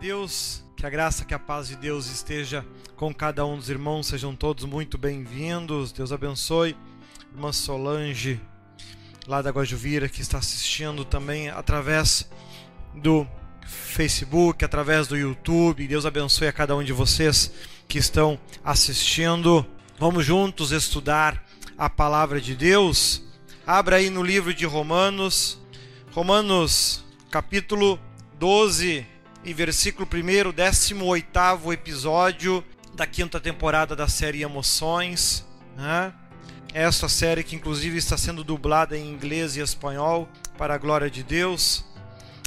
Deus, que a graça, que a paz de Deus esteja com cada um dos irmãos, sejam todos muito bem-vindos. Deus abençoe. Irmã Solange, lá da Guajuvira, que está assistindo também através do Facebook, através do YouTube. Deus abençoe a cada um de vocês que estão assistindo. Vamos juntos estudar a palavra de Deus. Abra aí no livro de Romanos, Romanos capítulo 12 e versículo 1, 18 episódio da quinta temporada da série Emoções. Né? Essa série que inclusive está sendo dublada em inglês e espanhol para a glória de Deus.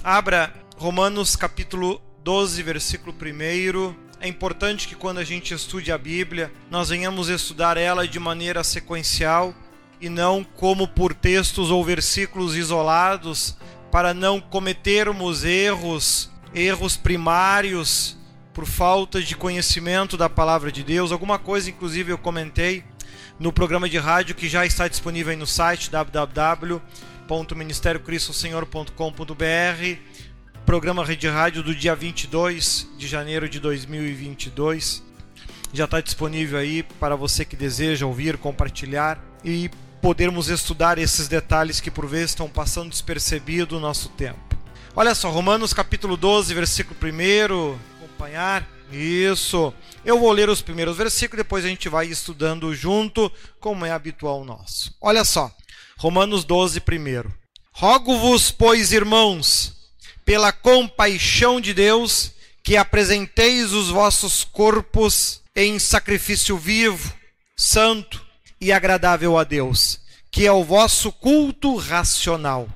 Abra Romanos capítulo 12, versículo 1. É importante que quando a gente estude a Bíblia, nós venhamos estudar ela de maneira sequencial e não como por textos ou versículos isolados, para não cometermos erros erros primários por falta de conhecimento da palavra de Deus. Alguma coisa, inclusive, eu comentei no programa de rádio que já está disponível aí no site www.ministériocristosenhor.com.br. Programa Rede Rádio do dia 22 de janeiro de 2022. Já está disponível aí para você que deseja ouvir, compartilhar e podermos estudar esses detalhes que por vezes estão passando despercebido no nosso tempo. Olha só, Romanos capítulo 12, versículo 1, acompanhar. Isso. Eu vou ler os primeiros versículos, depois a gente vai estudando junto, como é habitual nosso. Olha só, Romanos 12, 1. Rogo-vos, pois, irmãos, pela compaixão de Deus, que apresenteis os vossos corpos em sacrifício vivo, santo e agradável a Deus, que é o vosso culto racional.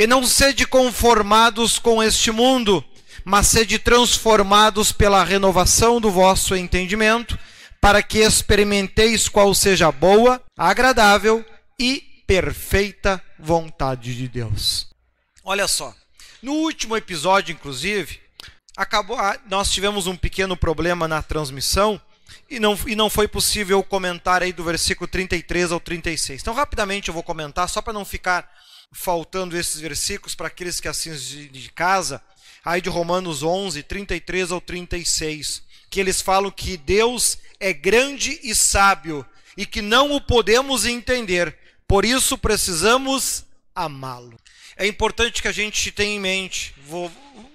E não sede conformados com este mundo, mas sede transformados pela renovação do vosso entendimento, para que experimenteis qual seja a boa, agradável e perfeita vontade de Deus. Olha só, no último episódio, inclusive, acabou, ah, nós tivemos um pequeno problema na transmissão e não, e não foi possível comentar aí do versículo 33 ao 36. Então, rapidamente eu vou comentar, só para não ficar faltando esses versículos para aqueles que assistem de casa, aí de Romanos 11, 33 ao 36, que eles falam que Deus é grande e sábio e que não o podemos entender, por isso precisamos amá-lo. É importante que a gente tenha em mente,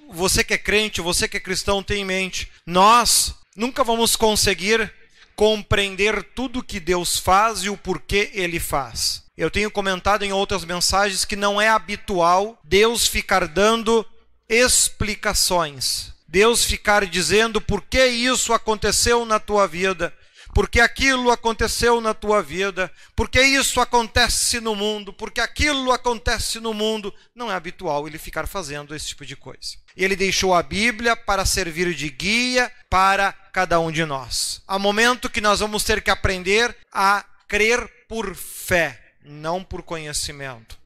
você que é crente, você que é cristão, tenha em mente, nós nunca vamos conseguir compreender tudo que Deus faz e o porquê ele faz. Eu tenho comentado em outras mensagens que não é habitual Deus ficar dando explicações. Deus ficar dizendo por que isso aconteceu na tua vida, porque aquilo aconteceu na tua vida, porque isso acontece no mundo, porque aquilo acontece no mundo. Não é habitual ele ficar fazendo esse tipo de coisa. Ele deixou a Bíblia para servir de guia para cada um de nós. Há momento que nós vamos ter que aprender a crer por fé não por conhecimento.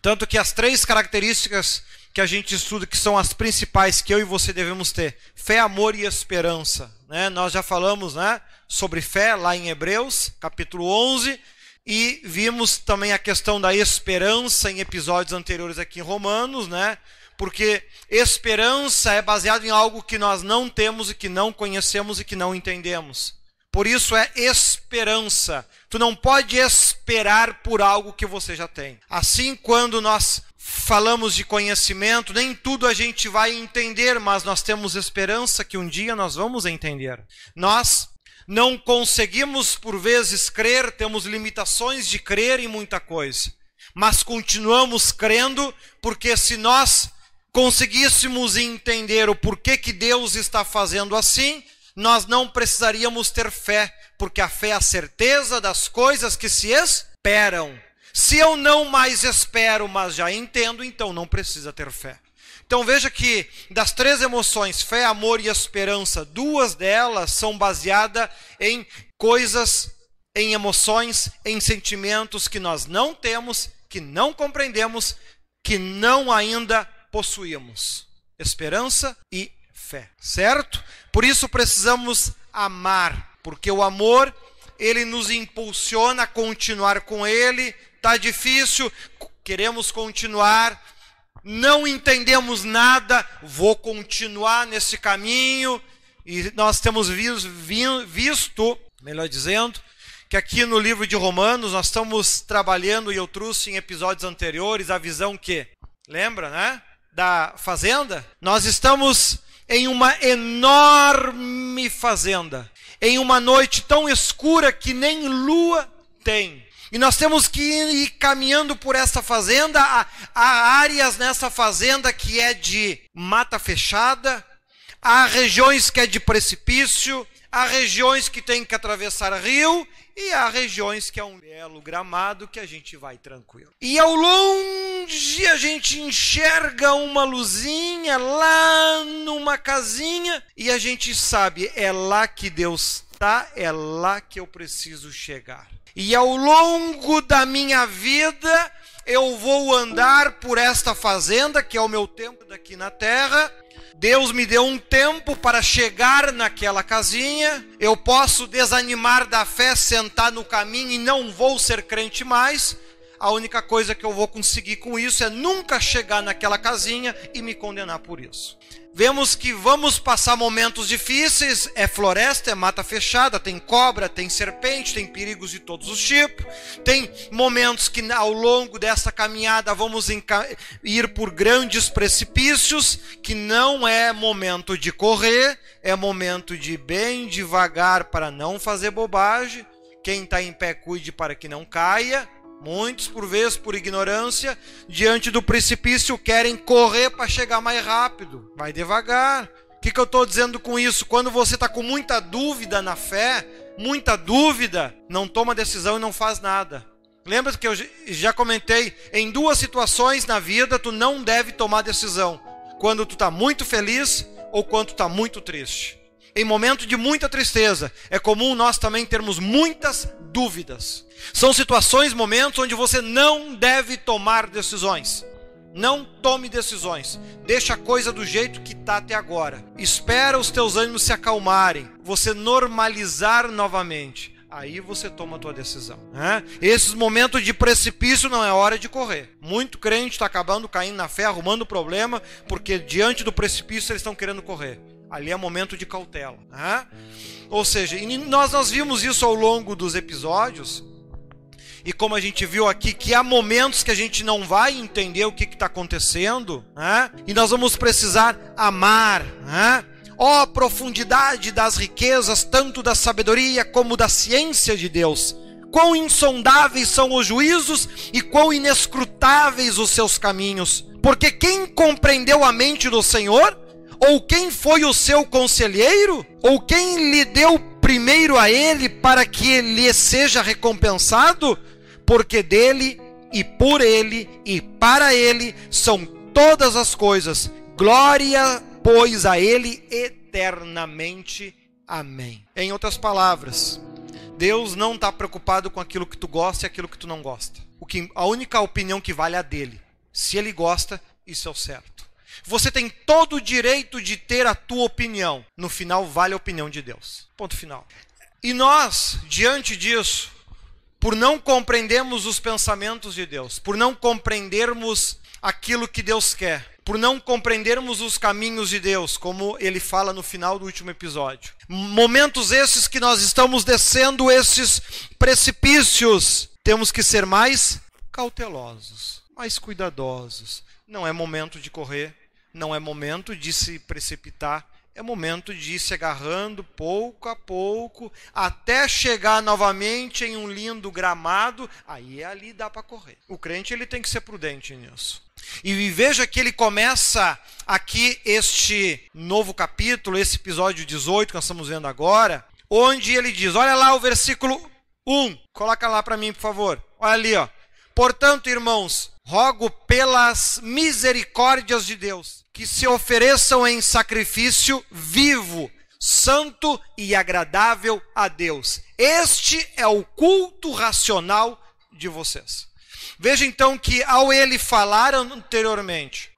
Tanto que as três características que a gente estuda, que são as principais que eu e você devemos ter: fé, amor e esperança. Né? Nós já falamos né, sobre fé lá em Hebreus, capítulo 11, e vimos também a questão da esperança em episódios anteriores aqui em Romanos, né? Porque esperança é baseado em algo que nós não temos e que não conhecemos e que não entendemos. Por isso é esperança. Tu não pode esperar por algo que você já tem. Assim, quando nós falamos de conhecimento, nem tudo a gente vai entender, mas nós temos esperança que um dia nós vamos entender. Nós não conseguimos por vezes crer, temos limitações de crer em muita coisa, mas continuamos crendo, porque se nós conseguíssemos entender o porquê que Deus está fazendo assim, nós não precisaríamos ter fé, porque a fé é a certeza das coisas que se esperam. Se eu não mais espero, mas já entendo, então não precisa ter fé. Então veja que das três emoções, fé, amor e esperança, duas delas são baseadas em coisas, em emoções, em sentimentos que nós não temos, que não compreendemos, que não ainda possuímos. Esperança e fé, certo? Por isso precisamos amar, porque o amor ele nos impulsiona a continuar com ele. Tá difícil, queremos continuar, não entendemos nada, vou continuar nesse caminho. E nós temos visto, melhor dizendo, que aqui no livro de Romanos nós estamos trabalhando, e eu trouxe em episódios anteriores a visão que, lembra, né? Da fazenda. Nós estamos em uma enorme fazenda, em uma noite tão escura que nem lua tem. E nós temos que ir caminhando por essa fazenda. Há, há áreas nessa fazenda que é de mata fechada, há regiões que é de precipício, há regiões que tem que atravessar rio e há regiões que é um belo gramado que a gente vai tranquilo. E ao longe a gente enxerga uma luzinha lá numa casinha e a gente sabe, é lá que Deus está, é lá que eu preciso chegar. E ao longo da minha vida eu vou andar por esta fazenda, que é o meu tempo daqui na terra, Deus me deu um tempo para chegar naquela casinha. Eu posso desanimar da fé, sentar no caminho e não vou ser crente mais. A única coisa que eu vou conseguir com isso é nunca chegar naquela casinha e me condenar por isso. Vemos que vamos passar momentos difíceis, é floresta, é mata fechada, tem cobra, tem serpente, tem perigos de todos os tipos. Tem momentos que ao longo dessa caminhada vamos ir por grandes precipícios, que não é momento de correr, é momento de ir bem devagar para não fazer bobagem. Quem está em pé, cuide para que não caia. Muitos, por vezes, por ignorância, diante do precipício, querem correr para chegar mais rápido. Vai devagar. O que, que eu estou dizendo com isso? Quando você está com muita dúvida na fé, muita dúvida, não toma decisão e não faz nada. Lembra que eu já comentei, em duas situações na vida tu não deve tomar decisão. Quando tu está muito feliz ou quando tu está muito triste. Em momento de muita tristeza, é comum nós também termos muitas dúvidas. São situações, momentos onde você não deve tomar decisões. Não tome decisões. Deixa a coisa do jeito que está até agora. Espera os teus ânimos se acalmarem. Você normalizar novamente. Aí você toma a tua decisão. Né? Esses momentos de precipício não é hora de correr. Muito crente está acabando caindo na fé, arrumando problema, porque diante do precipício eles estão querendo correr. Ali é momento de cautela. Né? Ou seja, nós, nós vimos isso ao longo dos episódios e como a gente viu aqui, que há momentos que a gente não vai entender o que está acontecendo, né? e nós vamos precisar amar. Né? Ó oh, profundidade das riquezas, tanto da sabedoria como da ciência de Deus! Quão insondáveis são os juízos e quão inescrutáveis os seus caminhos! Porque quem compreendeu a mente do Senhor? Ou quem foi o seu conselheiro? Ou quem lhe deu primeiro a ele para que ele seja recompensado? porque dele e por ele e para ele são todas as coisas. Glória, pois, a ele eternamente. Amém. Em outras palavras, Deus não está preocupado com aquilo que tu gosta e aquilo que tu não gosta. O que, a única opinião que vale é a dele. Se ele gosta, isso é o certo. Você tem todo o direito de ter a tua opinião. No final, vale a opinião de Deus. Ponto final. E nós, diante disso, por não compreendermos os pensamentos de Deus, por não compreendermos aquilo que Deus quer, por não compreendermos os caminhos de Deus, como ele fala no final do último episódio. Momentos esses que nós estamos descendo esses precipícios, temos que ser mais cautelosos, mais cuidadosos. Não é momento de correr, não é momento de se precipitar, é momento de ir se agarrando pouco a pouco, até chegar novamente em um lindo gramado, aí ali dá para correr. O crente ele tem que ser prudente nisso. E veja que ele começa aqui este novo capítulo, esse episódio 18 que nós estamos vendo agora, onde ele diz: Olha lá o versículo 1, coloca lá para mim, por favor. Olha ali, ó. Portanto, irmãos, rogo pelas misericórdias de Deus que se ofereçam em sacrifício vivo, santo e agradável a Deus. Este é o culto racional de vocês. Veja então que ao ele falar anteriormente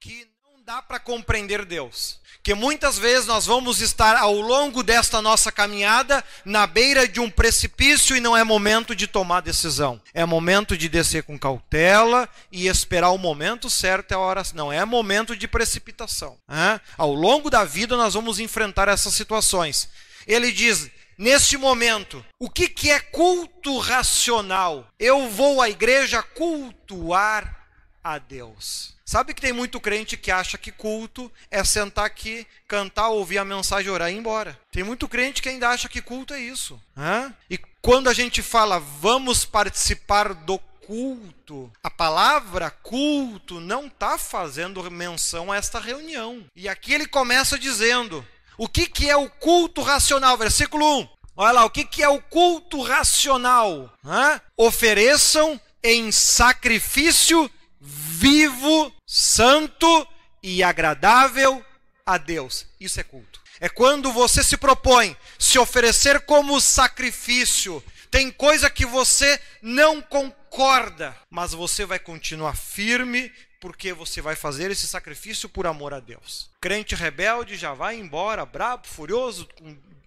que não dá para compreender Deus, Porque muitas vezes nós vamos estar ao longo desta nossa caminhada na beira de um precipício e não é momento de tomar decisão. É momento de descer com cautela e esperar o momento certo, é a hora. Não é momento de precipitação. Né? Ao longo da vida nós vamos enfrentar essas situações. Ele diz: neste momento, o que, que é culto racional? Eu vou à igreja cultuar a Deus. Sabe que tem muito crente que acha que culto é sentar aqui, cantar, ouvir a mensagem, orar e ir embora. Tem muito crente que ainda acha que culto é isso. Né? E quando a gente fala vamos participar do culto, a palavra culto não está fazendo menção a esta reunião. E aqui ele começa dizendo: o que, que é o culto racional? Versículo 1. Olha lá, o que, que é o culto racional? Hã? Ofereçam em sacrifício vivo, santo e agradável a Deus. Isso é culto. É quando você se propõe se oferecer como sacrifício. Tem coisa que você não concorda, mas você vai continuar firme porque você vai fazer esse sacrifício por amor a Deus. Crente rebelde já vai embora, brabo, furioso,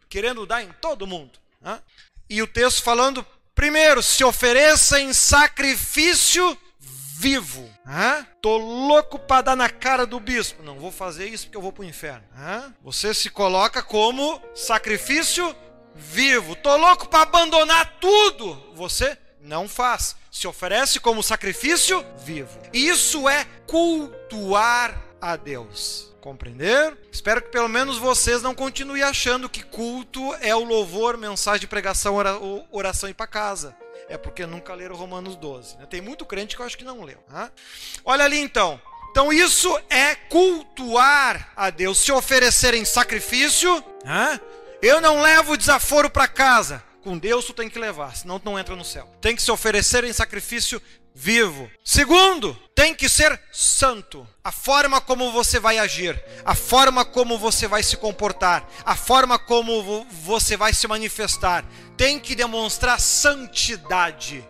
querendo dar em todo mundo. Né? E o texto falando, primeiro, se ofereça em sacrifício vivo. Hã? Tô louco para dar na cara do bispo. Não vou fazer isso porque eu vou para o inferno. Hã? Você se coloca como sacrifício vivo. Tô louco para abandonar tudo. Você não faz. Se oferece como sacrifício vivo. Isso é cultuar a Deus. Compreender? Espero que pelo menos vocês não continuem achando que culto é o louvor, mensagem de pregação, oração e para casa é porque nunca leram Romanos 12. Né? Tem muito crente que eu acho que não leu. Né? Olha ali então. Então isso é cultuar a Deus, se oferecer em sacrifício. Né? Eu não levo desaforo para casa. Com Deus tu tem que levar, senão tu não entra no céu. Tem que se oferecer em sacrifício vivo. Segundo, tem que ser santo. A forma como você vai agir, a forma como você vai se comportar, a forma como você vai se manifestar, tem que demonstrar santidade.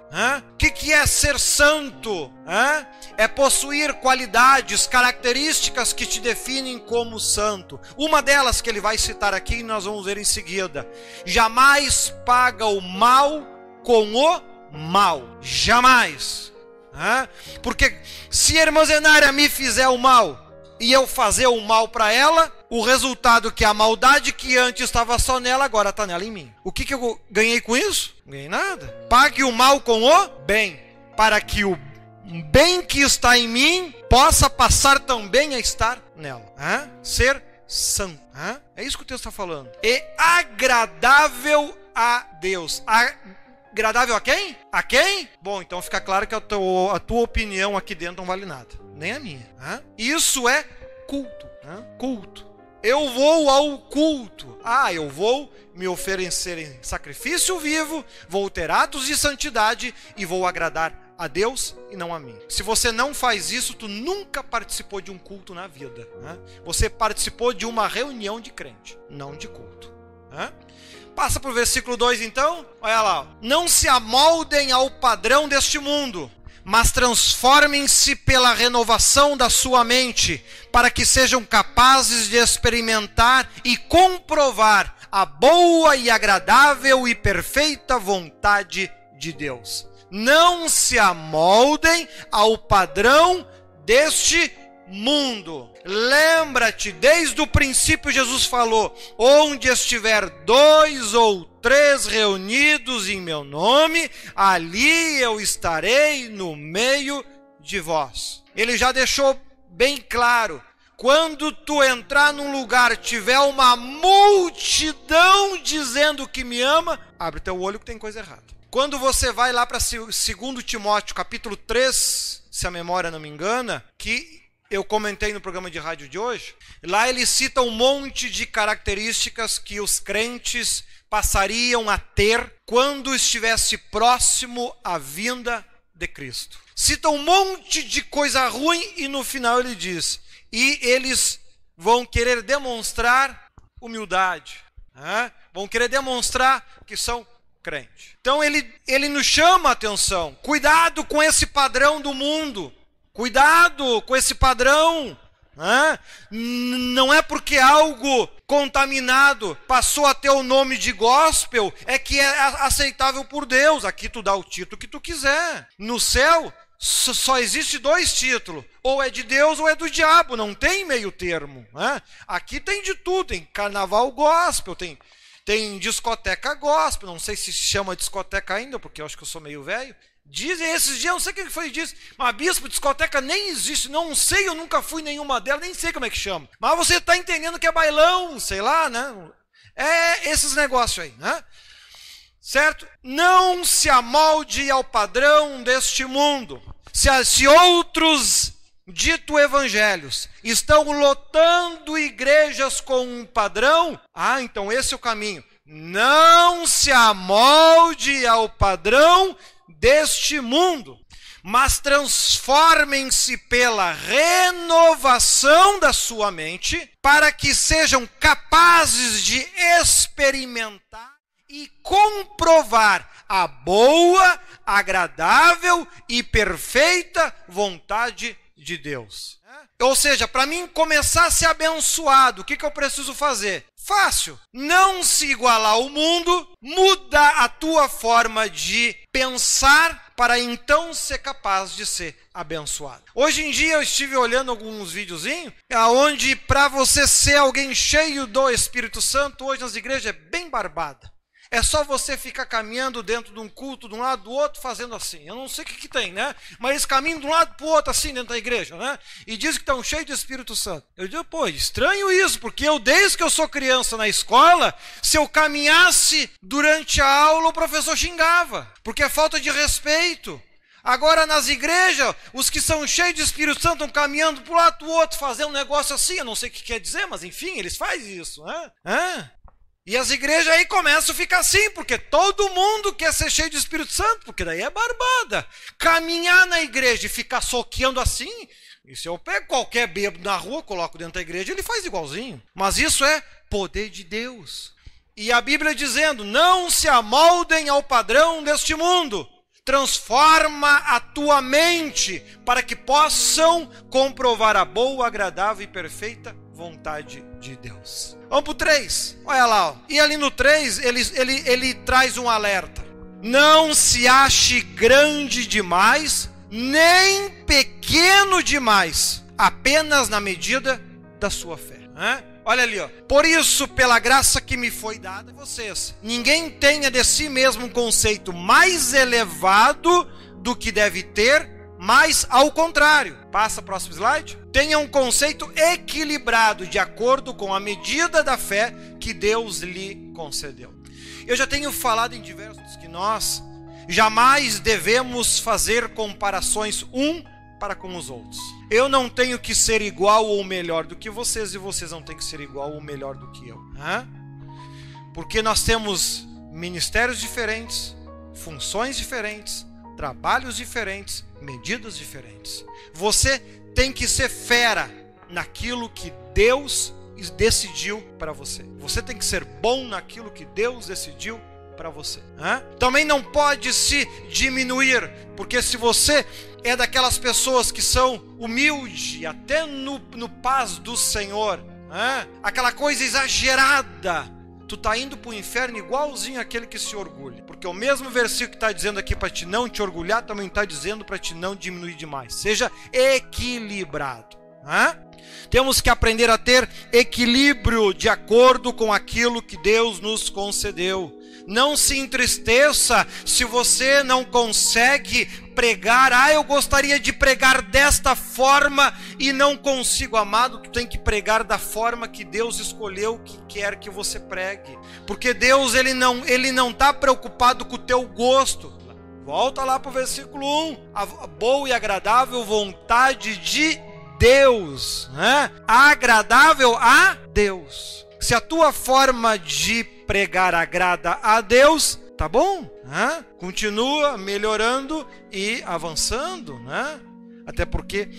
O que, que é ser santo? Hã? É possuir qualidades, características que te definem como santo. Uma delas que ele vai citar aqui e nós vamos ver em seguida: jamais paga o mal com o mal. Jamais. Porque se a irmã Zenária me fizer o mal e eu fazer o mal para ela, o resultado que a maldade que antes estava só nela, agora está nela em mim. O que, que eu ganhei com isso? Ganhei nada. Pague o mal com o bem, para que o bem que está em mim possa passar também a estar nela. Ser santo. É isso que o texto está falando. E agradável a Deus. Agradável a quem? A quem? Bom, então fica claro que a tua, a tua opinião aqui dentro não vale nada. Nem a minha. Hein? Isso é culto. Hein? Culto. Eu vou ao culto. Ah, eu vou me oferecer em sacrifício vivo, vou ter atos de santidade e vou agradar a Deus e não a mim. Se você não faz isso, tu nunca participou de um culto na vida. Né? Você participou de uma reunião de crente, não de culto. Né? Passa para o versículo 2 então. Olha lá. Não se amoldem ao padrão deste mundo, mas transformem-se pela renovação da sua mente, para que sejam capazes de experimentar e comprovar a boa e agradável e perfeita vontade de Deus. Não se amoldem ao padrão deste mundo. Lembra-te, desde o princípio Jesus falou: onde estiver dois ou três reunidos em meu nome, ali eu estarei no meio de vós. Ele já deixou bem claro. Quando tu entrar num lugar, tiver uma multidão dizendo que me ama, abre teu olho que tem coisa errada. Quando você vai lá para 2 Timóteo, capítulo 3, se a memória não me engana, que eu comentei no programa de rádio de hoje, lá ele cita um monte de características que os crentes passariam a ter quando estivesse próximo à vinda de Cristo. Cita um monte de coisa ruim e no final ele diz: e eles vão querer demonstrar humildade, né? vão querer demonstrar que são crentes. Então ele, ele nos chama a atenção: cuidado com esse padrão do mundo. Cuidado com esse padrão. Não é porque algo contaminado passou a ter o nome de gospel é que é aceitável por Deus. Aqui tu dá o título que tu quiser. No céu só existe dois títulos: ou é de Deus ou é do diabo. Não tem meio termo. Aqui tem de tudo: tem carnaval gospel, tem tem discoteca gospel, não sei se se chama discoteca ainda, porque eu acho que eu sou meio velho. Dizem esses dias, não sei o que foi disso, mas bispo, discoteca nem existe, não sei, eu nunca fui nenhuma delas, nem sei como é que chama. Mas você está entendendo que é bailão, sei lá, né? É esses negócios aí, né? Certo? Não se amolde ao padrão deste mundo. Se, se outros dito evangelhos, estão lotando igrejas com um padrão, ah, então esse é o caminho. Não se amolde ao padrão deste mundo, mas transformem-se pela renovação da sua mente, para que sejam capazes de experimentar e comprovar a boa, agradável e perfeita vontade de Deus. Ou seja, para mim começar a ser abençoado, o que, que eu preciso fazer? Fácil. Não se igualar ao mundo, muda a tua forma de pensar para então ser capaz de ser abençoado. Hoje em dia eu estive olhando alguns videozinhos, aonde para você ser alguém cheio do Espírito Santo, hoje nas igrejas é bem barbada. É só você ficar caminhando dentro de um culto, de um lado do outro, fazendo assim. Eu não sei o que, que tem, né? Mas eles caminham de um lado para o outro, assim, dentro da igreja, né? E dizem que estão cheios de Espírito Santo. Eu digo, pô, estranho isso, porque eu, desde que eu sou criança na escola, se eu caminhasse durante a aula, o professor xingava, porque é falta de respeito. Agora nas igrejas, os que são cheios de Espírito Santo estão caminhando para um lado do outro, fazendo um negócio assim, eu não sei o que quer dizer, mas enfim, eles fazem isso. Né? E as igrejas aí começam a ficar assim, porque todo mundo quer ser cheio de Espírito Santo, porque daí é barbada. Caminhar na igreja e ficar soqueando assim, se eu pego qualquer bêbado na rua, coloco dentro da igreja, ele faz igualzinho. Mas isso é poder de Deus. E a Bíblia dizendo: não se amoldem ao padrão deste mundo. Transforma a tua mente para que possam comprovar a boa, agradável e perfeita vontade de Deus. Vamos para o 3. Olha lá. Ó. E ali no 3, ele, ele, ele traz um alerta. Não se ache grande demais, nem pequeno demais, apenas na medida da sua fé. Olha ali, ó. Por isso, pela graça que me foi dada a vocês, ninguém tenha de si mesmo um conceito mais elevado do que deve ter mas, ao contrário, passa próximo slide. Tenha um conceito equilibrado de acordo com a medida da fé que Deus lhe concedeu. Eu já tenho falado em diversos que nós jamais devemos fazer comparações um para com os outros. Eu não tenho que ser igual ou melhor do que vocês e vocês não têm que ser igual ou melhor do que eu. Porque nós temos ministérios diferentes, funções diferentes, trabalhos diferentes, medidas diferentes. Você tem que ser fera naquilo que Deus decidiu para você. Você tem que ser bom naquilo que Deus decidiu para você. Hã? Também não pode se diminuir, porque se você é daquelas pessoas que são humildes, até no, no paz do Senhor, hã? aquela coisa exagerada, tu tá indo para o inferno igualzinho aquele que se orgulha. Porque o mesmo versículo que está dizendo aqui para te não te orgulhar, também está dizendo para te não diminuir demais. Seja equilibrado. Hã? Temos que aprender a ter equilíbrio de acordo com aquilo que Deus nos concedeu. Não se entristeça se você não consegue pregar. Ah, eu gostaria de pregar desta forma e não consigo, amado. Tu tem que pregar da forma que Deus escolheu que quer que você pregue, porque Deus ele não ele não está preocupado com o teu gosto. Volta lá para o versículo 1. A boa e agradável vontade de Deus, né? agradável a Deus. Se a tua forma de pregar agrada a Deus, tá bom? Né? Continua melhorando e avançando, né? Até porque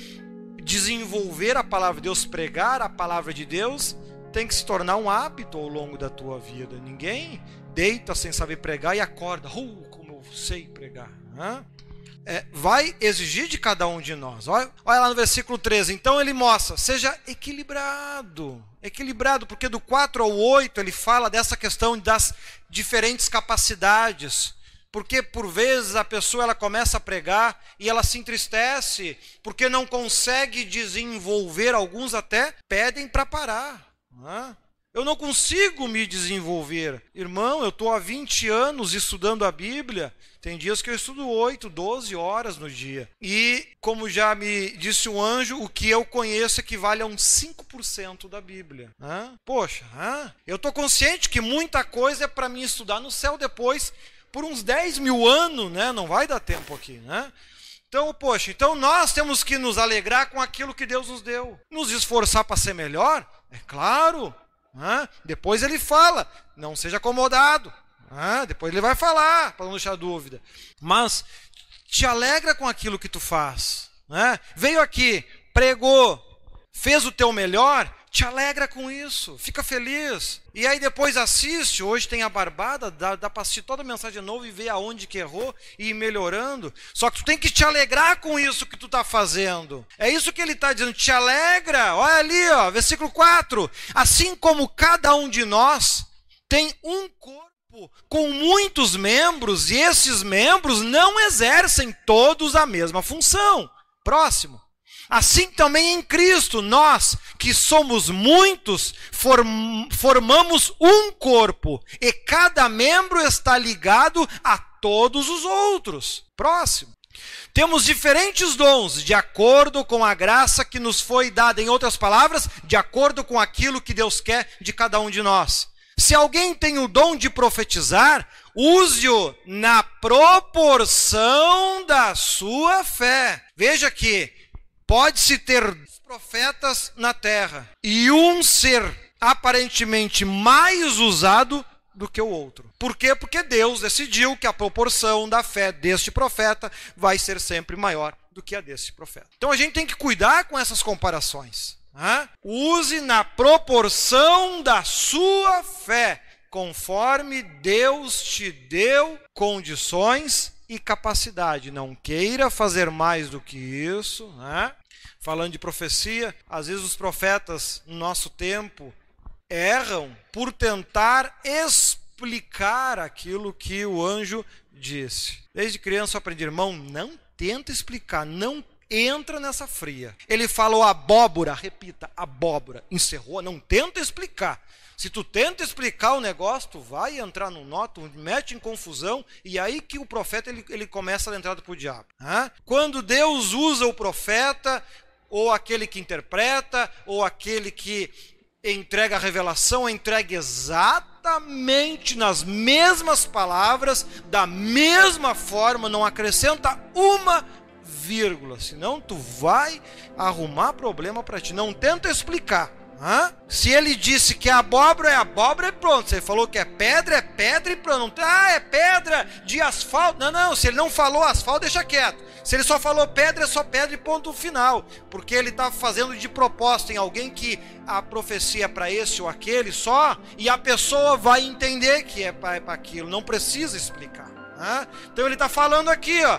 desenvolver a palavra de Deus, pregar a palavra de Deus, tem que se tornar um hábito ao longo da tua vida. Ninguém deita sem saber pregar e acorda, uh, como eu sei pregar. Né? É, vai exigir de cada um de nós. Olha, olha lá no versículo 13. Então ele mostra: seja equilibrado. Equilibrado, porque do 4 ao 8 ele fala dessa questão das diferentes capacidades. Porque por vezes a pessoa ela começa a pregar e ela se entristece porque não consegue desenvolver, alguns até pedem para parar. Não é? Eu não consigo me desenvolver. Irmão, eu estou há 20 anos estudando a Bíblia. Tem dias que eu estudo 8, 12 horas no dia. E, como já me disse o anjo, o que eu conheço equivale a uns 5% da Bíblia. Hã? Poxa, hã? eu estou consciente que muita coisa é para mim estudar no céu depois por uns 10 mil anos, né? Não vai dar tempo aqui, né? Então, poxa, então nós temos que nos alegrar com aquilo que Deus nos deu. Nos esforçar para ser melhor? É claro. Depois ele fala, não seja acomodado. Ah, depois ele vai falar, para não deixar dúvida. Mas te alegra com aquilo que tu faz. Né? Veio aqui, pregou, fez o teu melhor, te alegra com isso, fica feliz. E aí depois assiste, hoje tem a barbada, dá, dá para assistir toda a mensagem de novo e ver aonde que errou e ir melhorando. Só que tu tem que te alegrar com isso que tu está fazendo. É isso que ele está dizendo, te alegra. Olha ali, ó, versículo 4. Assim como cada um de nós tem um corpo com muitos membros, e esses membros não exercem todos a mesma função. Próximo. Assim também em Cristo, nós, que somos muitos, form formamos um corpo, e cada membro está ligado a todos os outros. Próximo. Temos diferentes dons, de acordo com a graça que nos foi dada, em outras palavras, de acordo com aquilo que Deus quer de cada um de nós. Se alguém tem o dom de profetizar, use-o na proporção da sua fé. Veja que Pode-se ter profetas na terra e um ser aparentemente mais usado do que o outro. Por quê? Porque Deus decidiu que a proporção da fé deste profeta vai ser sempre maior do que a desse profeta. Então a gente tem que cuidar com essas comparações. Né? Use na proporção da sua fé, conforme Deus te deu condições e capacidade. Não queira fazer mais do que isso, falando de profecia, às vezes os profetas no nosso tempo erram por tentar explicar aquilo que o anjo disse. Desde criança eu aprendi, irmão, não tenta explicar, não entra nessa fria. Ele falou abóbora, repita, abóbora, encerrou, não tenta explicar. Se tu tenta explicar o negócio, tu vai entrar no nó, tu mete em confusão, e aí que o profeta ele, ele começa a entrada para o diabo. Quando Deus usa o profeta, ou aquele que interpreta, ou aquele que entrega a revelação, entrega exatamente nas mesmas palavras, da mesma forma, não acrescenta uma vírgula, senão tu vai arrumar problema para ti. Não tenta explicar. Hã? Se ele disse que a abóbora é abóbora, é pronto. Se ele falou que é pedra, é pedra e pronto. Ah, é pedra de asfalto. Não, não. Se ele não falou asfalto, deixa quieto. Se ele só falou pedra, é só pedra e ponto final. Porque ele está fazendo de proposta em alguém que a profecia é para esse ou aquele só, e a pessoa vai entender que é para aquilo. Não precisa explicar. Né? Então ele está falando aqui, ó.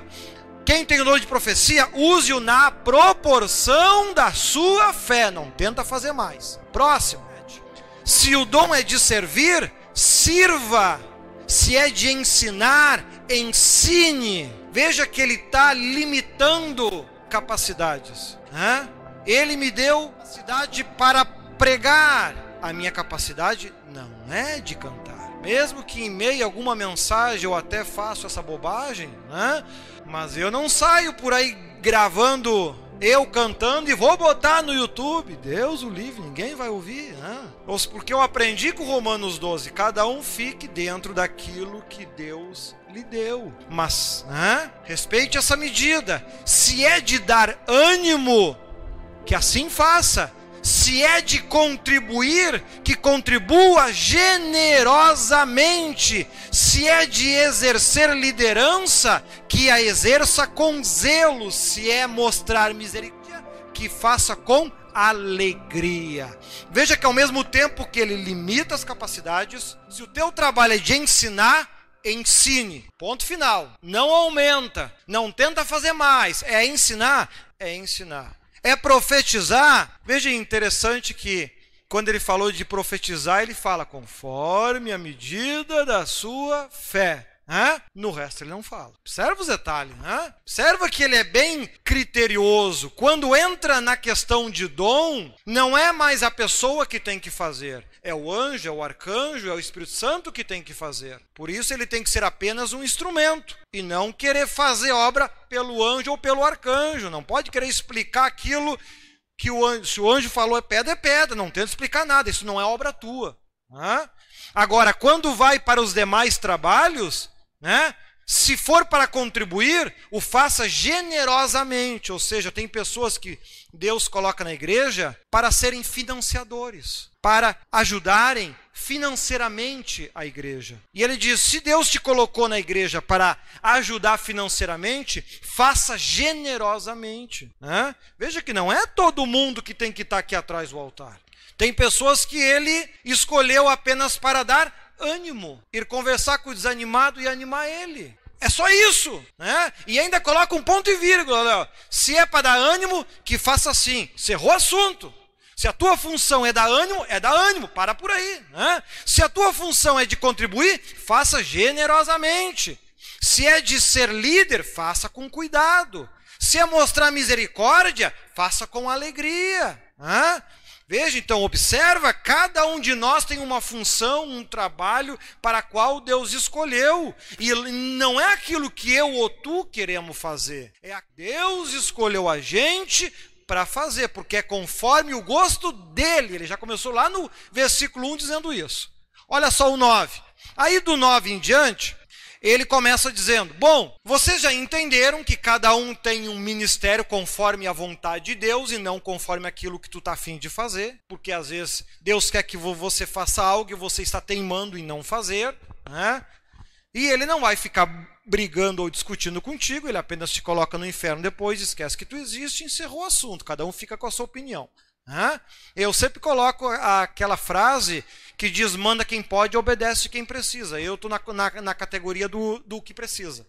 Quem tem o dom de profecia, use-o na proporção da sua fé. Não tenta fazer mais. Próximo. Se o dom é de servir, sirva. Se é de ensinar, ensine. Veja que ele está limitando capacidades. Ele me deu capacidade para pregar. A minha capacidade não é de cantar. Mesmo que em meio a alguma mensagem eu até faço essa bobagem, né? Mas eu não saio por aí gravando eu cantando e vou botar no YouTube. Deus o livre, ninguém vai ouvir. Né? Porque eu aprendi com Romanos 12: cada um fique dentro daquilo que Deus lhe deu. Mas né? respeite essa medida. Se é de dar ânimo, que assim faça. Se é de contribuir, que contribua generosamente. Se é de exercer liderança, que a exerça com zelo. Se é mostrar misericórdia, que faça com alegria. Veja que ao mesmo tempo que ele limita as capacidades, se o teu trabalho é de ensinar, ensine. Ponto final. Não aumenta. Não tenta fazer mais. É ensinar? É ensinar. É profetizar? Veja interessante que quando ele falou de profetizar, ele fala conforme a medida da sua fé. No resto ele não fala. Observa os detalhes. Observa que ele é bem criterioso. Quando entra na questão de dom, não é mais a pessoa que tem que fazer. É o anjo, é o arcanjo, é o Espírito Santo que tem que fazer. Por isso ele tem que ser apenas um instrumento e não querer fazer obra pelo anjo ou pelo arcanjo. Não pode querer explicar aquilo que o anjo, se o anjo falou é pedra, é pedra. Não tenta explicar nada. Isso não é obra tua. Hã? Agora, quando vai para os demais trabalhos, né? Se for para contribuir, o faça generosamente. Ou seja, tem pessoas que Deus coloca na igreja para serem financiadores, para ajudarem financeiramente a igreja. E ele diz: se Deus te colocou na igreja para ajudar financeiramente, faça generosamente. Né? Veja que não é todo mundo que tem que estar aqui atrás do altar. Tem pessoas que ele escolheu apenas para dar ânimo, ir conversar com o desanimado e animar ele. É só isso, né? E ainda coloca um ponto e vírgula, Léo. Se é para dar ânimo, que faça assim. Cerrou o assunto. Se a tua função é dar ânimo, é dar ânimo, para por aí. Né? Se a tua função é de contribuir, faça generosamente. Se é de ser líder, faça com cuidado. Se é mostrar misericórdia, faça com alegria. Né? Veja, então, observa, cada um de nós tem uma função, um trabalho para a qual Deus escolheu. E não é aquilo que eu ou tu queremos fazer. É a Deus escolheu a gente para fazer, porque é conforme o gosto dele. Ele já começou lá no versículo 1 dizendo isso. Olha só o 9. Aí do 9 em diante, ele começa dizendo: Bom, vocês já entenderam que cada um tem um ministério conforme a vontade de Deus e não conforme aquilo que tu está afim de fazer, porque às vezes Deus quer que você faça algo e você está teimando em não fazer, né? E ele não vai ficar brigando ou discutindo contigo, ele apenas te coloca no inferno depois, esquece que tu existe e encerrou o assunto, cada um fica com a sua opinião. Eu sempre coloco aquela frase que diz: manda quem pode, obedece quem precisa. Eu estou na, na, na, categoria do, do que precisa.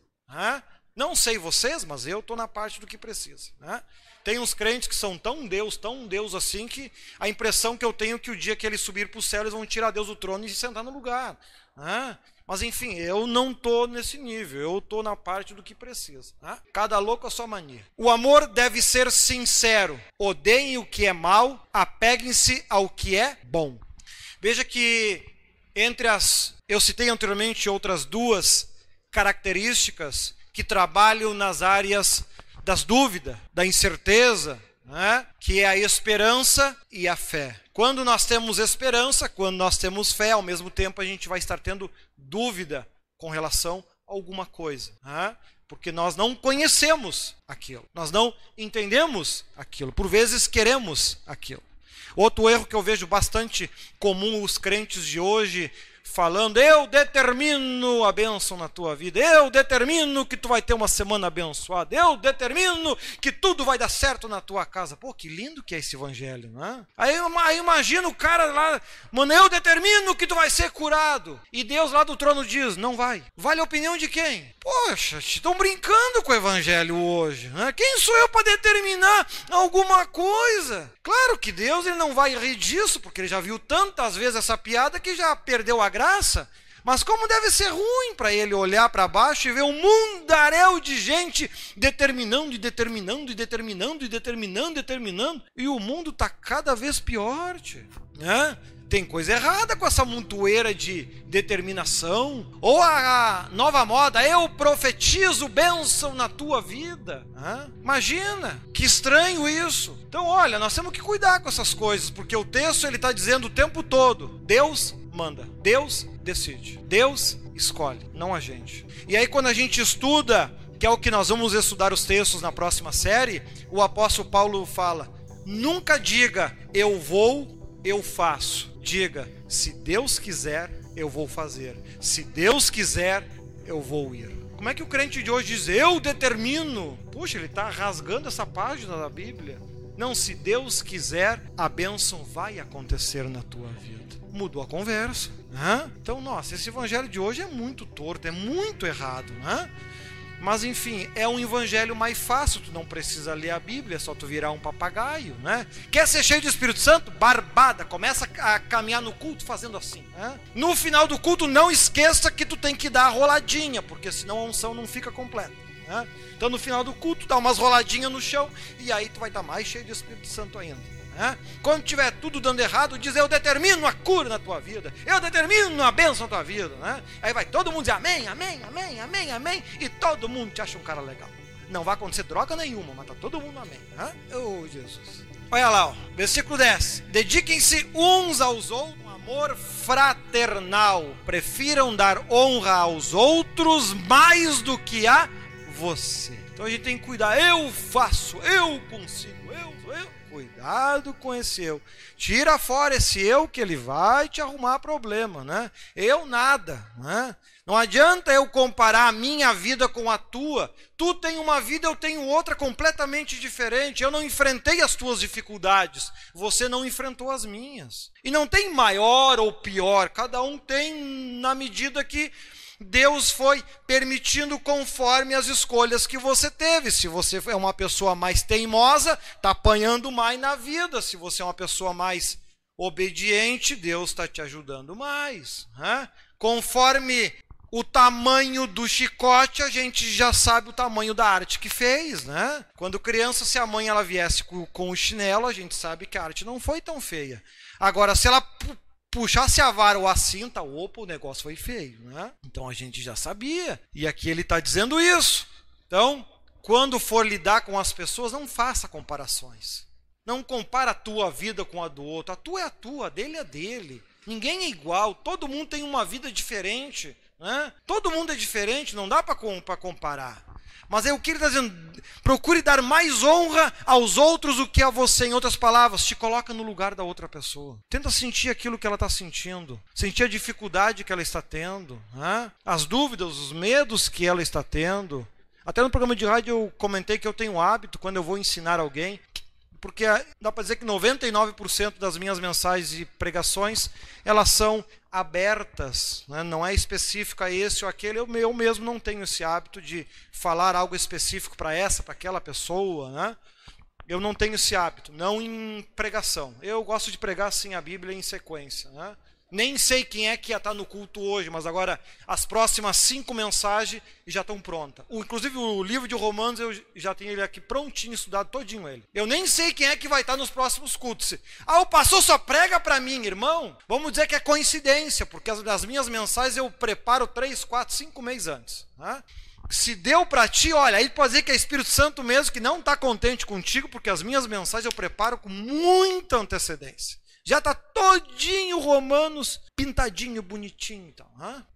Não sei vocês, mas eu estou na parte do que precisa. Tem uns crentes que são tão Deus, tão Deus assim, que a impressão que eu tenho é que o dia que eles subir para o céu, eles vão tirar Deus do trono e sentar no lugar. Mas enfim, eu não estou nesse nível, eu estou na parte do que precisa. Né? Cada louco a sua mania. O amor deve ser sincero. Odeiem o que é mal, apeguem-se ao que é bom. Veja que entre as. Eu citei anteriormente outras duas características que trabalham nas áreas das dúvidas, da incerteza, né? que é a esperança e a fé. Quando nós temos esperança, quando nós temos fé, ao mesmo tempo a gente vai estar tendo dúvida com relação a alguma coisa. Né? Porque nós não conhecemos aquilo, nós não entendemos aquilo, por vezes queremos aquilo. Outro erro que eu vejo bastante comum os crentes de hoje falando: Eu determino a bênção na tua vida, eu determino que tu vai ter uma semana abençoada, eu determino que tudo vai dar certo na tua casa. Pô, que lindo que é esse evangelho, né? Aí, aí imagina o cara lá, mano, eu determino que tu vai ser curado. E Deus lá do trono diz: Não vai. Vale a opinião de quem? Poxa, estão brincando com o evangelho hoje. Né? Quem sou eu para determinar alguma coisa? Claro que Deus ele não vai rir disso, porque ele já viu tantas vezes essa piada que já perdeu a graça. Mas como deve ser ruim para ele olhar para baixo e ver um mundaréu de gente determinando e determinando e determinando e determinando e determinando, e o mundo está cada vez pior, tio. Né? Tem coisa errada com essa montoeira de determinação. Ou a, nova moda, eu profetizo bênção na tua vida. Imagina, que estranho isso. Então, olha, nós temos que cuidar com essas coisas, porque o texto ele está dizendo o tempo todo: Deus manda, Deus decide, Deus escolhe, não a gente. E aí, quando a gente estuda, que é o que nós vamos estudar os textos na próxima série, o apóstolo Paulo fala: nunca diga eu vou, eu faço Diga: se Deus quiser, eu vou fazer. Se Deus quiser, eu vou ir. Como é que o crente de hoje diz: eu determino? Puxa, ele está rasgando essa página da Bíblia. Não, se Deus quiser, a bênção vai acontecer na tua vida. Mudou a conversa. Né? Então, nossa, esse evangelho de hoje é muito torto, é muito errado. Né? Mas enfim, é um evangelho mais fácil, tu não precisa ler a Bíblia, é só tu virar um papagaio, né? Quer ser cheio do Espírito Santo? Barbada, começa a caminhar no culto fazendo assim, né? No final do culto, não esqueça que tu tem que dar a roladinha, porque senão a unção não fica completa, né? Então no final do culto, dá umas roladinhas no chão e aí tu vai estar mais cheio do Espírito Santo ainda. Né? Quando tiver tudo dando errado, diz eu determino a cura na tua vida, eu determino a bênção na tua vida. Né? Aí vai todo mundo dizer amém, amém, amém, amém, amém, e todo mundo te acha um cara legal. Não vai acontecer droga nenhuma, mas tá todo mundo amém. Né? Oh, Jesus. Olha lá, ó, versículo 10. Dediquem-se uns aos outros amor fraternal. Prefiram dar honra aos outros mais do que a você. Então a gente tem que cuidar. Eu faço, eu consigo, eu, eu. Cuidado com esse eu. Tira fora esse eu que ele vai te arrumar problema, né? Eu nada, né? Não adianta eu comparar a minha vida com a tua. Tu tem uma vida, eu tenho outra completamente diferente. Eu não enfrentei as tuas dificuldades, você não enfrentou as minhas. E não tem maior ou pior, cada um tem na medida que Deus foi permitindo conforme as escolhas que você teve. Se você é uma pessoa mais teimosa, está apanhando mais na vida. Se você é uma pessoa mais obediente, Deus está te ajudando mais. Né? Conforme o tamanho do chicote, a gente já sabe o tamanho da arte que fez, né? Quando criança, se a mãe ela viesse com, com o chinelo, a gente sabe que a arte não foi tão feia. Agora, se ela puxasse a vara ou a cinta, opa, o negócio foi feio, né? Então a gente já sabia. E aqui ele está dizendo isso. Então, quando for lidar com as pessoas, não faça comparações. Não compara a tua vida com a do outro. A tua é a tua, a dele é a dele. Ninguém é igual, todo mundo tem uma vida diferente. Né? Todo mundo é diferente, não dá para comparar. Mas é o que ele está dizendo: procure dar mais honra aos outros do que a você. Em outras palavras, te coloca no lugar da outra pessoa. Tenta sentir aquilo que ela está sentindo, sentir a dificuldade que ela está tendo, né? as dúvidas, os medos que ela está tendo. Até no programa de rádio eu comentei que eu tenho hábito, quando eu vou ensinar alguém, porque dá para dizer que 99% das minhas mensagens e pregações elas são abertas, né? não é específica esse ou aquele. Eu, eu mesmo não tenho esse hábito de falar algo específico para essa, para aquela pessoa. Né? Eu não tenho esse hábito, não em pregação. Eu gosto de pregar assim a Bíblia em sequência. Né? Nem sei quem é que ia estar no culto hoje, mas agora as próximas cinco mensagens já estão prontas. O, inclusive o livro de Romanos eu já tenho ele aqui prontinho, estudado todinho ele. Eu nem sei quem é que vai estar nos próximos cultos. Ah, o pastor só prega para mim, irmão? Vamos dizer que é coincidência, porque as, as minhas mensagens eu preparo três, quatro, cinco meses antes. Né? Se deu para ti, olha, aí pode dizer que é Espírito Santo mesmo que não está contente contigo, porque as minhas mensagens eu preparo com muita antecedência. Já está todinho Romanos pintadinho, bonitinho. Então, hein?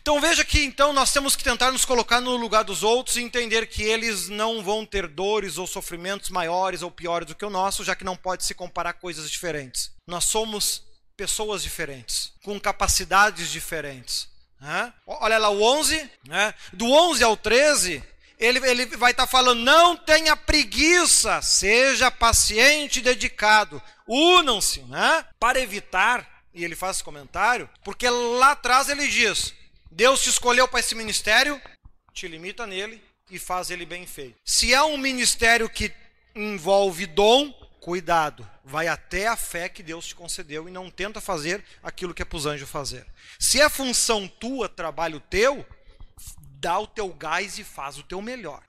então veja que então nós temos que tentar nos colocar no lugar dos outros e entender que eles não vão ter dores ou sofrimentos maiores ou piores do que o nosso, já que não pode se comparar coisas diferentes. Nós somos pessoas diferentes, com capacidades diferentes. Olha lá o 11, né? do 11 ao 13, ele, ele vai estar tá falando: não tenha preguiça, seja paciente e dedicado unam-se, né? Para evitar, e ele faz esse comentário, porque lá atrás ele diz: Deus te escolheu para esse ministério, te limita nele e faz ele bem feito. Se é um ministério que envolve dom, cuidado, vai até a fé que Deus te concedeu e não tenta fazer aquilo que é para os anjos fazer. Se é função tua, trabalho teu, dá o teu gás e faz o teu melhor.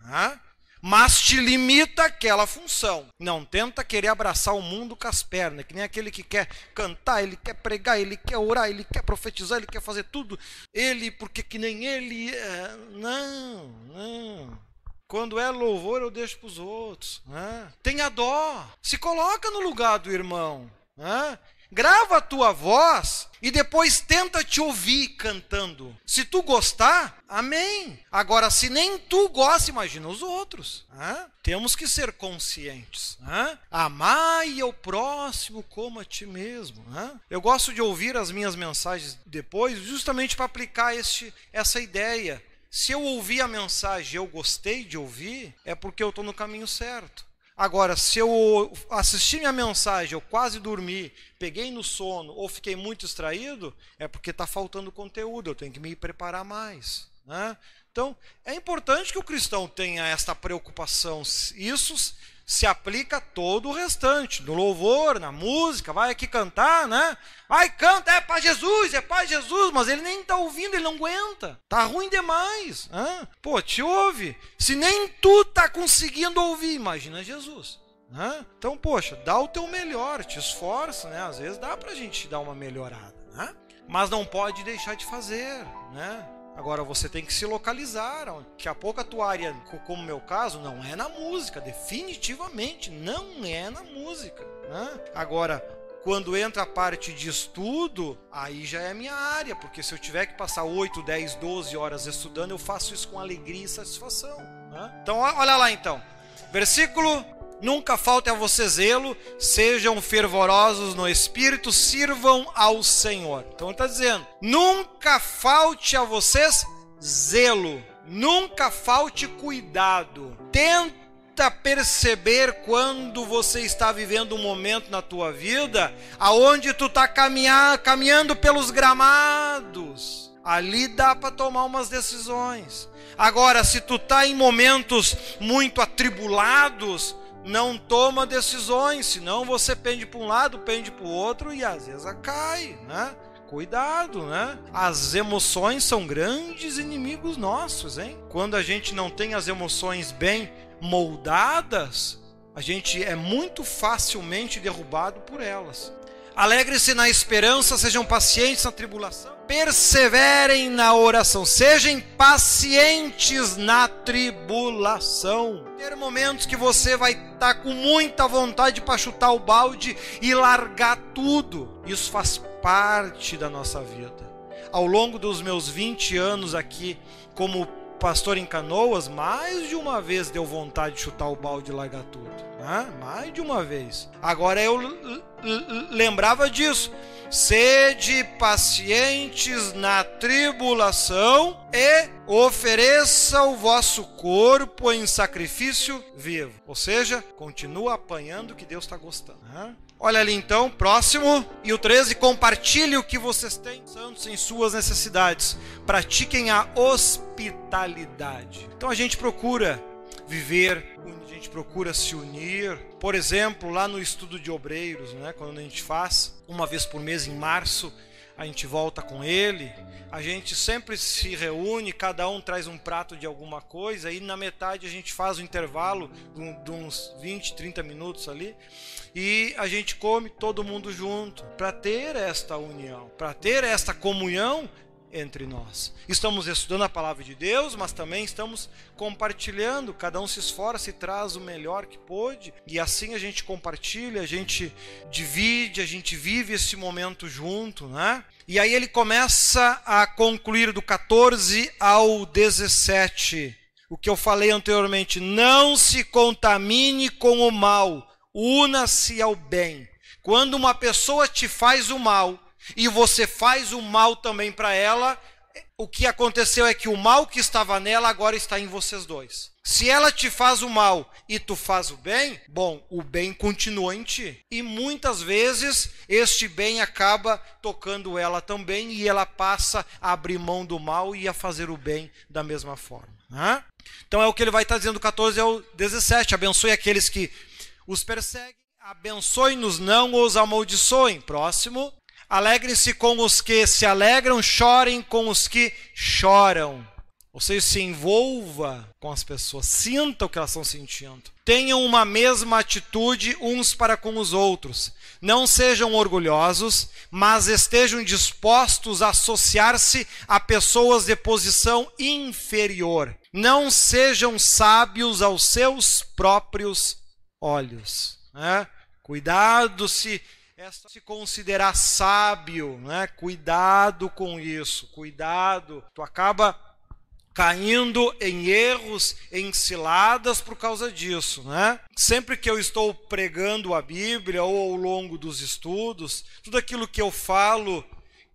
Mas te limita aquela função. Não tenta querer abraçar o mundo com as pernas, que nem aquele que quer cantar, ele quer pregar, ele quer orar, ele quer profetizar, ele quer fazer tudo. Ele, porque que nem ele. É... Não, não. Quando é louvor, eu deixo para os outros. Né? Tenha dó. Se coloca no lugar do irmão. Né? Grava a tua voz e depois tenta te ouvir cantando. Se tu gostar, amém. Agora, se nem tu gosta, imagina os outros. Né? Temos que ser conscientes. Né? Amai ao próximo como a ti mesmo. Né? Eu gosto de ouvir as minhas mensagens depois, justamente para aplicar este, essa ideia. Se eu ouvi a mensagem e eu gostei de ouvir, é porque eu estou no caminho certo. Agora, se eu assistir minha mensagem, eu quase dormi, peguei no sono ou fiquei muito distraído, é porque está faltando conteúdo, eu tenho que me preparar mais. Né? Então, é importante que o cristão tenha esta preocupação. Isso se aplica todo o restante, no louvor, na música, vai aqui cantar, né? Vai, canta, é para Jesus, é para Jesus, mas ele nem está ouvindo, ele não aguenta. Tá ruim demais. Né? Pô, te ouve. Se nem tu tá conseguindo ouvir, imagina Jesus. Né? Então, poxa, dá o teu melhor, te esforça, né? Às vezes dá pra gente dar uma melhorada, né? Mas não pode deixar de fazer, né? Agora você tem que se localizar. Daqui a pouco a tua área, como meu caso, não é na música, definitivamente não é na música. Né? Agora, quando entra a parte de estudo, aí já é minha área, porque se eu tiver que passar 8, 10, 12 horas estudando, eu faço isso com alegria e satisfação. Né? Então, olha lá então. Versículo Nunca falte a você zelo, sejam fervorosos no espírito, sirvam ao Senhor. Então ele está dizendo: nunca falte a vocês zelo, nunca falte cuidado. Tenta perceber quando você está vivendo um momento na tua vida aonde tu está caminhando pelos gramados. Ali dá para tomar umas decisões. Agora, se tu está em momentos muito atribulados, não toma decisões, senão você pende para um lado, pende para o outro e às vezes cai, né? Cuidado, né? As emoções são grandes inimigos nossos, hein? Quando a gente não tem as emoções bem moldadas, a gente é muito facilmente derrubado por elas. Alegre-se na esperança, sejam pacientes na tribulação perseverem na oração, sejam pacientes na tribulação. Ter momentos que você vai estar tá com muita vontade para chutar o balde e largar tudo. Isso faz parte da nossa vida. Ao longo dos meus 20 anos aqui como pastor em Canoas, mais de uma vez deu vontade de chutar o balde e largar tudo. Né? Mais de uma vez. Agora eu lembrava disso. Sede pacientes na tribulação e ofereça o vosso corpo em sacrifício vivo. Ou seja, continua apanhando que Deus está gostando. Né? Olha ali então, próximo. E o 13, compartilhe o que vocês têm santos em suas necessidades. Pratiquem a hospitalidade. Então a gente procura viver, a gente procura se unir. Por exemplo, lá no estudo de obreiros, né, quando a gente faz, uma vez por mês em março, a gente volta com ele. A gente sempre se reúne, cada um traz um prato de alguma coisa, e na metade a gente faz o um intervalo de uns 20, 30 minutos ali, e a gente come todo mundo junto, para ter esta união, para ter esta comunhão entre nós. Estamos estudando a palavra de Deus, mas também estamos compartilhando, cada um se esforça e traz o melhor que pôde, e assim a gente compartilha, a gente divide, a gente vive esse momento junto, né? E aí ele começa a concluir do 14 ao 17, o que eu falei anteriormente, não se contamine com o mal, una-se ao bem. Quando uma pessoa te faz o mal, e você faz o mal também para ela, o que aconteceu é que o mal que estava nela agora está em vocês dois. Se ela te faz o mal e tu faz o bem, bom, o bem continua em ti. E muitas vezes este bem acaba tocando ela também e ela passa a abrir mão do mal e a fazer o bem da mesma forma. Né? Então é o que ele vai estar dizendo 14 ao 17. Abençoe aqueles que os perseguem, abençoe-nos, não os amaldiçoem. Próximo. Alegrem-se com os que se alegram, chorem com os que choram. Ou seja, se envolva com as pessoas, sinta o que elas estão sentindo. Tenham uma mesma atitude uns para com os outros. Não sejam orgulhosos, mas estejam dispostos a associar-se a pessoas de posição inferior. Não sejam sábios aos seus próprios olhos. Né? Cuidado se esta se considerar sábio, né? Cuidado com isso, cuidado. Tu acaba caindo em erros, em ciladas por causa disso, né? Sempre que eu estou pregando a Bíblia ou ao longo dos estudos, tudo aquilo que eu falo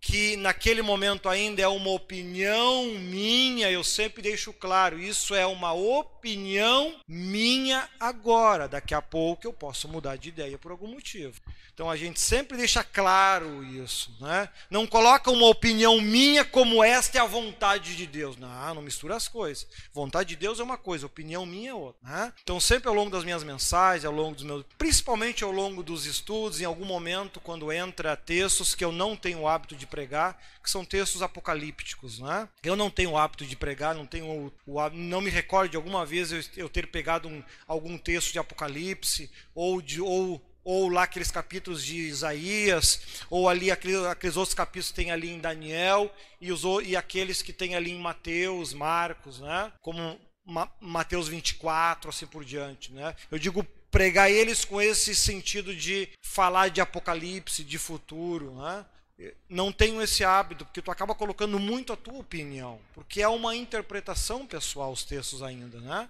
que naquele momento ainda é uma opinião minha, eu sempre deixo claro, isso é uma opinião minha agora. Daqui a pouco eu posso mudar de ideia por algum motivo. Então a gente sempre deixa claro isso, né? Não coloca uma opinião minha como esta é a vontade de Deus. Não, não mistura as coisas. Vontade de Deus é uma coisa, opinião minha é outra. Né? Então sempre ao longo das minhas mensagens, ao longo dos meus, principalmente ao longo dos estudos, em algum momento quando entra textos que eu não tenho o hábito de pregar, que são textos apocalípticos, né? Eu não tenho o hábito de pregar, não tenho o, o não me recordo de alguma vez eu, eu ter pegado um, algum texto de Apocalipse ou de ou ou lá aqueles capítulos de Isaías, ou ali aqueles, aqueles outros capítulos que tem ali em Daniel, e, os, e aqueles que tem ali em Mateus, Marcos, né? como Ma, Mateus 24, assim por diante. Né? Eu digo pregar eles com esse sentido de falar de apocalipse, de futuro. Né? Não tenho esse hábito, porque tu acaba colocando muito a tua opinião, porque é uma interpretação pessoal os textos ainda, né?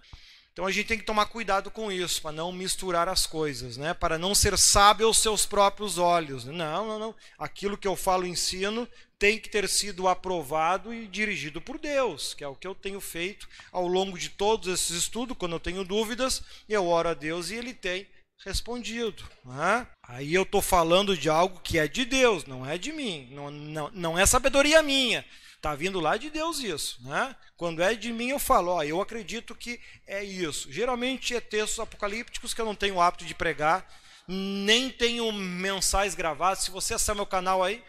Então a gente tem que tomar cuidado com isso, para não misturar as coisas, né? para não ser sábio aos seus próprios olhos. Não, não, não. Aquilo que eu falo ensino tem que ter sido aprovado e dirigido por Deus, que é o que eu tenho feito ao longo de todos esses estudos. Quando eu tenho dúvidas, eu oro a Deus e Ele tem respondido. Né? Aí eu estou falando de algo que é de Deus, não é de mim, não, não, não é sabedoria minha. Está vindo lá de Deus isso. Né? Quando é de mim, eu falo, ó, eu acredito que é isso. Geralmente é textos apocalípticos que eu não tenho o hábito de pregar, nem tenho mensais gravadas. Se você acessar meu canal aí,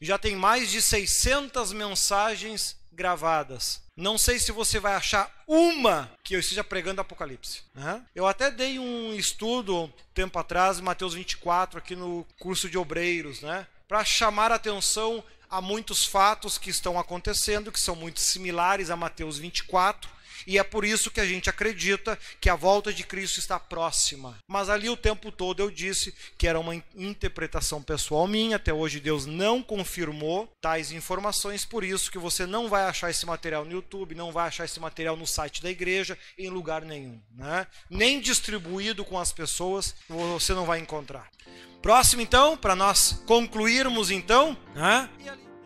já tem mais de 600 mensagens gravadas. Não sei se você vai achar uma que eu esteja pregando Apocalipse. Né? Eu até dei um estudo tempo atrás, Mateus 24, aqui no curso de obreiros, né? para chamar a atenção há muitos fatos que estão acontecendo que são muito similares a Mateus 24. E é por isso que a gente acredita que a volta de Cristo está próxima. Mas ali o tempo todo eu disse que era uma interpretação pessoal minha. Até hoje Deus não confirmou tais informações. Por isso que você não vai achar esse material no YouTube, não vai achar esse material no site da igreja, em lugar nenhum. Né? Nem distribuído com as pessoas, você não vai encontrar. Próximo, então, para nós concluirmos, então, né?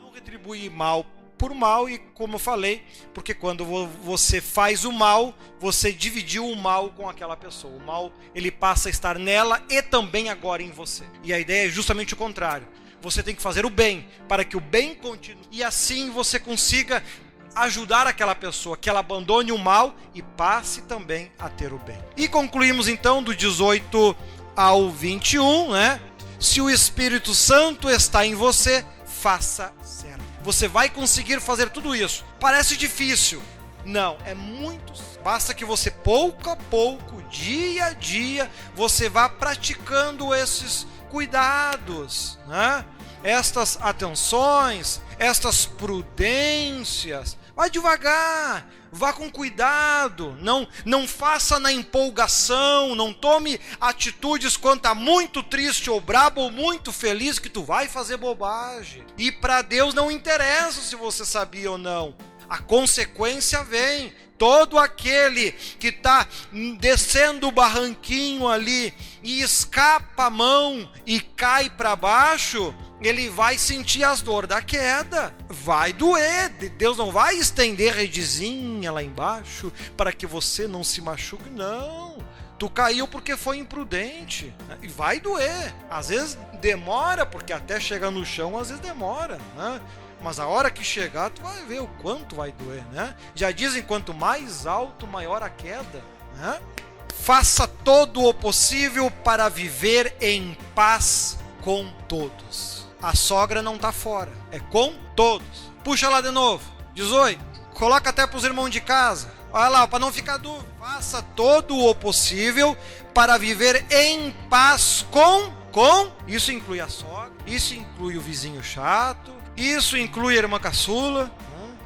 não retribuir mal por mal, e como eu falei, porque quando você faz o mal, você dividiu o mal com aquela pessoa. O mal ele passa a estar nela e também agora em você. E a ideia é justamente o contrário. Você tem que fazer o bem para que o bem continue e assim você consiga ajudar aquela pessoa que ela abandone o mal e passe também a ter o bem. E concluímos então do 18 ao 21, né? Se o Espírito Santo está em você, faça certo. Você vai conseguir fazer tudo isso. Parece difícil. Não, é muito. Basta que você pouco a pouco, dia a dia, você vá praticando esses cuidados, né? Estas atenções, estas prudências. Vai devagar, vá com cuidado, não não faça na empolgação, não tome atitudes quando está muito triste ou brabo ou muito feliz que tu vai fazer bobagem. E para Deus não interessa se você sabia ou não. A consequência vem. Todo aquele que está descendo o barranquinho ali e escapa a mão e cai para baixo, ele vai sentir as dores da queda, vai doer. Deus não vai estender redezinha lá embaixo para que você não se machuque, não. Tu caiu porque foi imprudente né? e vai doer. Às vezes demora, porque até chegar no chão, às vezes demora, né? Mas a hora que chegar, tu vai ver o quanto vai doer, né? Já dizem quanto mais alto, maior a queda, né? Faça todo o possível para viver em paz com todos a sogra não está fora, é com todos. Puxa lá de novo, 18. Coloca até para os irmãos de casa. Olha lá, para não ficar dúvida. Faça todo o possível para viver em paz com com. Isso inclui a sogra, isso inclui o vizinho chato, isso inclui a irmã caçula.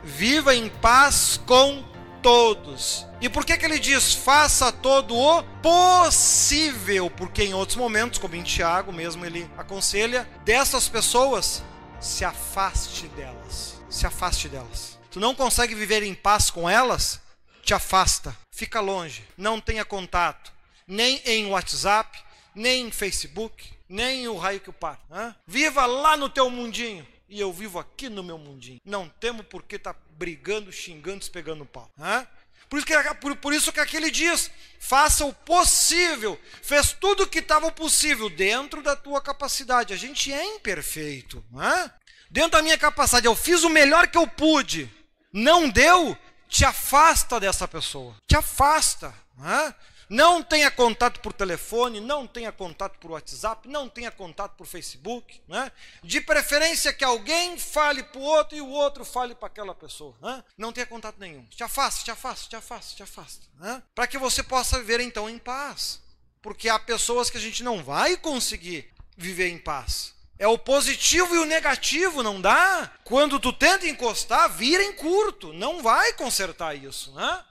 Viva em paz com todos. E por que, que ele diz faça todo o possível? Porque em outros momentos, como em Tiago mesmo, ele aconselha, dessas pessoas, se afaste delas. Se afaste delas. Tu não consegue viver em paz com elas? Te afasta. Fica longe. Não tenha contato. Nem em WhatsApp, nem em Facebook, nem o raio que o par. Viva lá no teu mundinho e eu vivo aqui no meu mundinho. Não temo por que tá brigando, xingando, pegando pau. Hã? Por isso, que, por, por isso que aquele diz: faça o possível. Fez tudo o que estava possível dentro da tua capacidade. A gente é imperfeito. Né? Dentro da minha capacidade, eu fiz o melhor que eu pude. Não deu? Te afasta dessa pessoa. Te afasta. Né? Não tenha contato por telefone, não tenha contato por WhatsApp, não tenha contato por Facebook. Né? De preferência que alguém fale para o outro e o outro fale para aquela pessoa. Né? Não tenha contato nenhum. Te afasta, te afasta, te afasta, te afasta. Né? Para que você possa viver então em paz. Porque há pessoas que a gente não vai conseguir viver em paz. É o positivo e o negativo, não dá? Quando tu tenta encostar, vira em curto. Não vai consertar isso, né?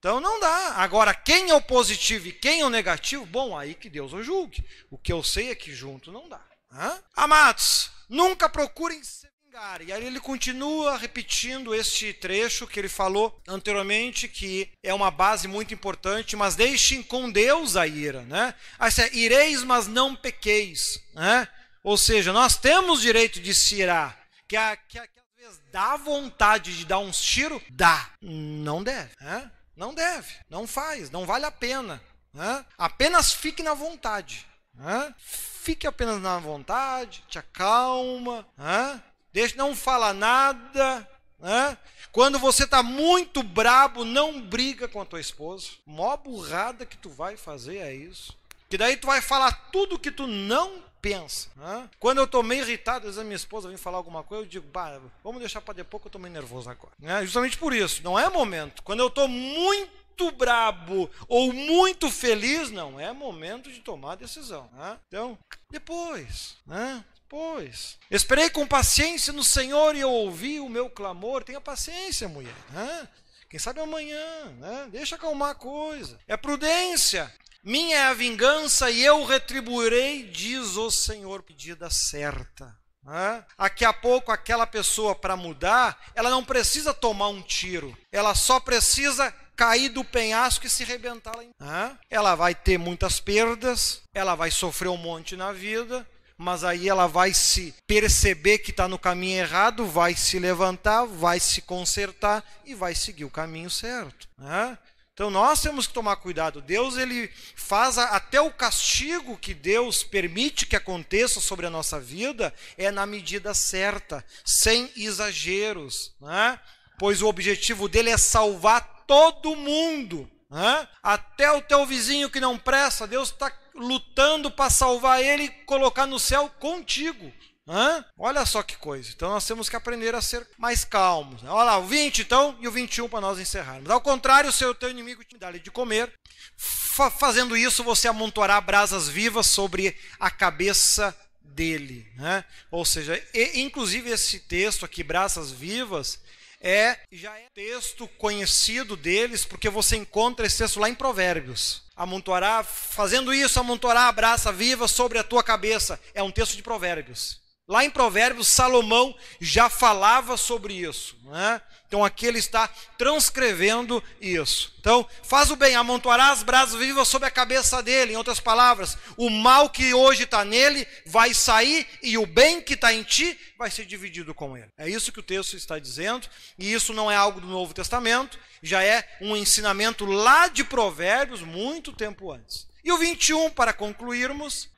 Então não dá. Agora, quem é o positivo e quem é o negativo, bom, aí que Deus o julgue. O que eu sei é que junto não dá. Hã? Amados, nunca procurem se vingar. E aí ele continua repetindo este trecho que ele falou anteriormente, que é uma base muito importante, mas deixem com Deus a ira. Né? Aí, é, ireis, mas não pequeis. Né? Ou seja, nós temos direito de se irar. Que, a, que, que às vezes dá vontade de dar uns tiros? Dá. Não deve. Né? Não deve, não faz, não vale a pena. Né? Apenas fique na vontade. Né? Fique apenas na vontade, te acalma, né? Deixa, não fala nada. Né? Quando você está muito brabo, não briga com a tua esposa. Mó burrada que tu vai fazer é isso. Que daí tu vai falar tudo que tu não pensa. Né? Quando eu estou meio irritado, às vezes a minha esposa vem falar alguma coisa, eu digo, bah, vamos deixar para depois que eu estou meio nervoso agora. Né? Justamente por isso, não é momento. Quando eu estou muito brabo ou muito feliz, não é momento de tomar decisão. Né? Então, depois, né? Depois. Esperei com paciência no Senhor e eu ouvi o meu clamor. Tenha paciência, mulher. Né? Quem sabe amanhã, né? Deixa acalmar a coisa. É prudência. Minha é a vingança e eu retribuirei, diz o Senhor, pedida certa. Né? Daqui a pouco, aquela pessoa, para mudar, ela não precisa tomar um tiro, ela só precisa cair do penhasco e se rebentar lá. Né? Ela vai ter muitas perdas, ela vai sofrer um monte na vida, mas aí ela vai se perceber que está no caminho errado, vai se levantar, vai se consertar e vai seguir o caminho certo. Né? Então nós temos que tomar cuidado. Deus ele faz a, até o castigo que Deus permite que aconteça sobre a nossa vida é na medida certa, sem exageros, né? Pois o objetivo dele é salvar todo mundo, né? Até o teu vizinho que não presta, Deus está lutando para salvar ele e colocar no céu contigo. Hã? Olha só que coisa. Então nós temos que aprender a ser mais calmos. Olha lá, o 20 então e o 21 para nós encerrarmos. Ao contrário, se o teu inimigo te dá de comer, fa fazendo isso você amontoará brasas vivas sobre a cabeça dele. Né? Ou seja, e, inclusive esse texto aqui, brasas vivas, é já é texto conhecido deles, porque você encontra esse texto lá em Provérbios. Amontoará, fazendo isso, amontoará a braça viva sobre a tua cabeça. É um texto de Provérbios. Lá em Provérbios, Salomão já falava sobre isso. Né? Então aqui ele está transcrevendo isso. Então, faz o bem, amontoará as brasas vivas sobre a cabeça dele. Em outras palavras, o mal que hoje está nele vai sair e o bem que está em ti vai ser dividido com ele. É isso que o texto está dizendo. E isso não é algo do Novo Testamento, já é um ensinamento lá de Provérbios, muito tempo antes. E o 21, para concluirmos,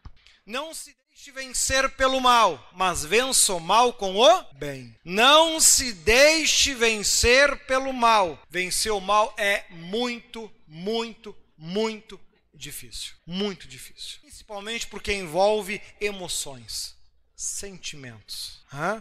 não se deixe vencer pelo mal, mas vença o mal com o bem. Não se deixe vencer pelo mal. Vencer o mal é muito, muito, muito difícil. Muito difícil. Principalmente porque envolve emoções, sentimentos. Hã?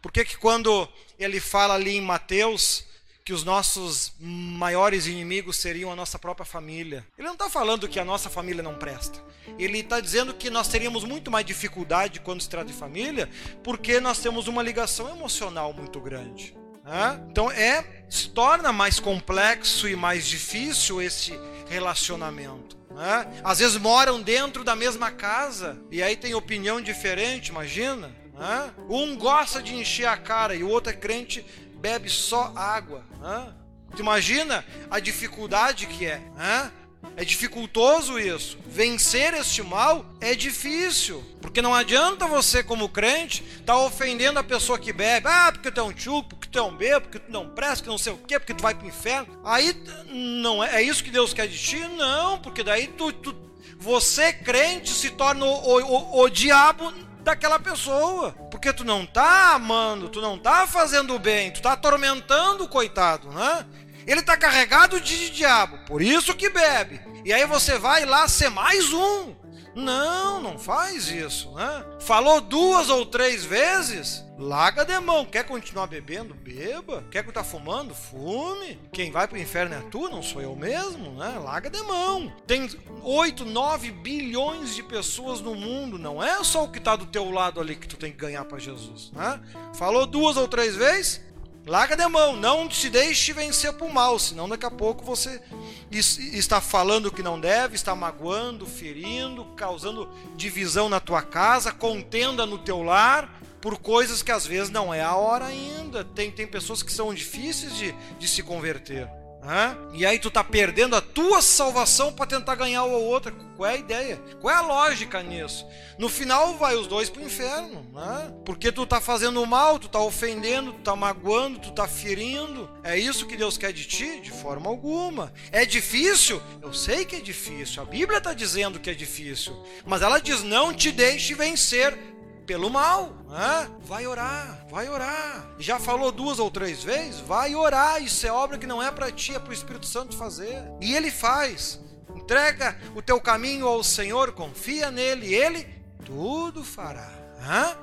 Por que, que quando ele fala ali em Mateus que os nossos maiores inimigos seriam a nossa própria família. Ele não está falando que a nossa família não presta. Ele está dizendo que nós teríamos muito mais dificuldade quando se trata de família, porque nós temos uma ligação emocional muito grande. Né? Então é se torna mais complexo e mais difícil esse relacionamento. Né? Às vezes moram dentro da mesma casa e aí tem opinião diferente, imagina. Né? Um gosta de encher a cara e o outro é crente bebe só água. Hã? Tu imagina a dificuldade que é. Hã? É dificultoso isso. Vencer este mal é difícil. Porque não adianta você, como crente, estar tá ofendendo a pessoa que bebe. Ah, porque tu é um tchuco, porque tu é um bebo, porque tu não presta, que não sei o quê, porque tu vai pro inferno. Aí não é, é isso que Deus quer de ti? Não, porque daí tu, tu você, crente, se torna o, o, o, o diabo daquela pessoa. Porque tu não tá amando, tu não tá fazendo bem, tu tá atormentando o coitado, né? Ele tá carregado de diabo, por isso que bebe. E aí você vai lá ser mais um. Não, não faz isso, né? Falou duas ou três vezes, larga de mão. Quer continuar bebendo? Beba. Quer continuar fumando? Fume. Quem vai pro inferno é tu, não sou eu mesmo, né? Larga de mão. Tem 8, 9 bilhões de pessoas no mundo, não é só o que tá do teu lado ali que tu tem que ganhar para Jesus, né? Falou duas ou três vezes, Larga de mão, não se deixe vencer por mal, senão daqui a pouco você está falando o que não deve, está magoando, ferindo, causando divisão na tua casa, contenda no teu lar, por coisas que às vezes não é a hora ainda. Tem, tem pessoas que são difíceis de, de se converter. Né? E aí tu tá perdendo a tua salvação para tentar ganhar o outro. Qual é a ideia? Qual é a lógica nisso? No final vai os dois pro inferno, né? Porque tu tá fazendo mal, tu tá ofendendo, tu tá magoando, tu tá ferindo. É isso que Deus quer de ti? De forma alguma. É difícil? Eu sei que é difícil. A Bíblia tá dizendo que é difícil, mas ela diz: "Não te deixe vencer pelo mal. Vai orar, vai orar. Já falou duas ou três vezes? Vai orar. Isso é obra que não é para ti, é para o Espírito Santo fazer. E ele faz. Entrega o teu caminho ao Senhor, confia nele, ele tudo fará. Hã?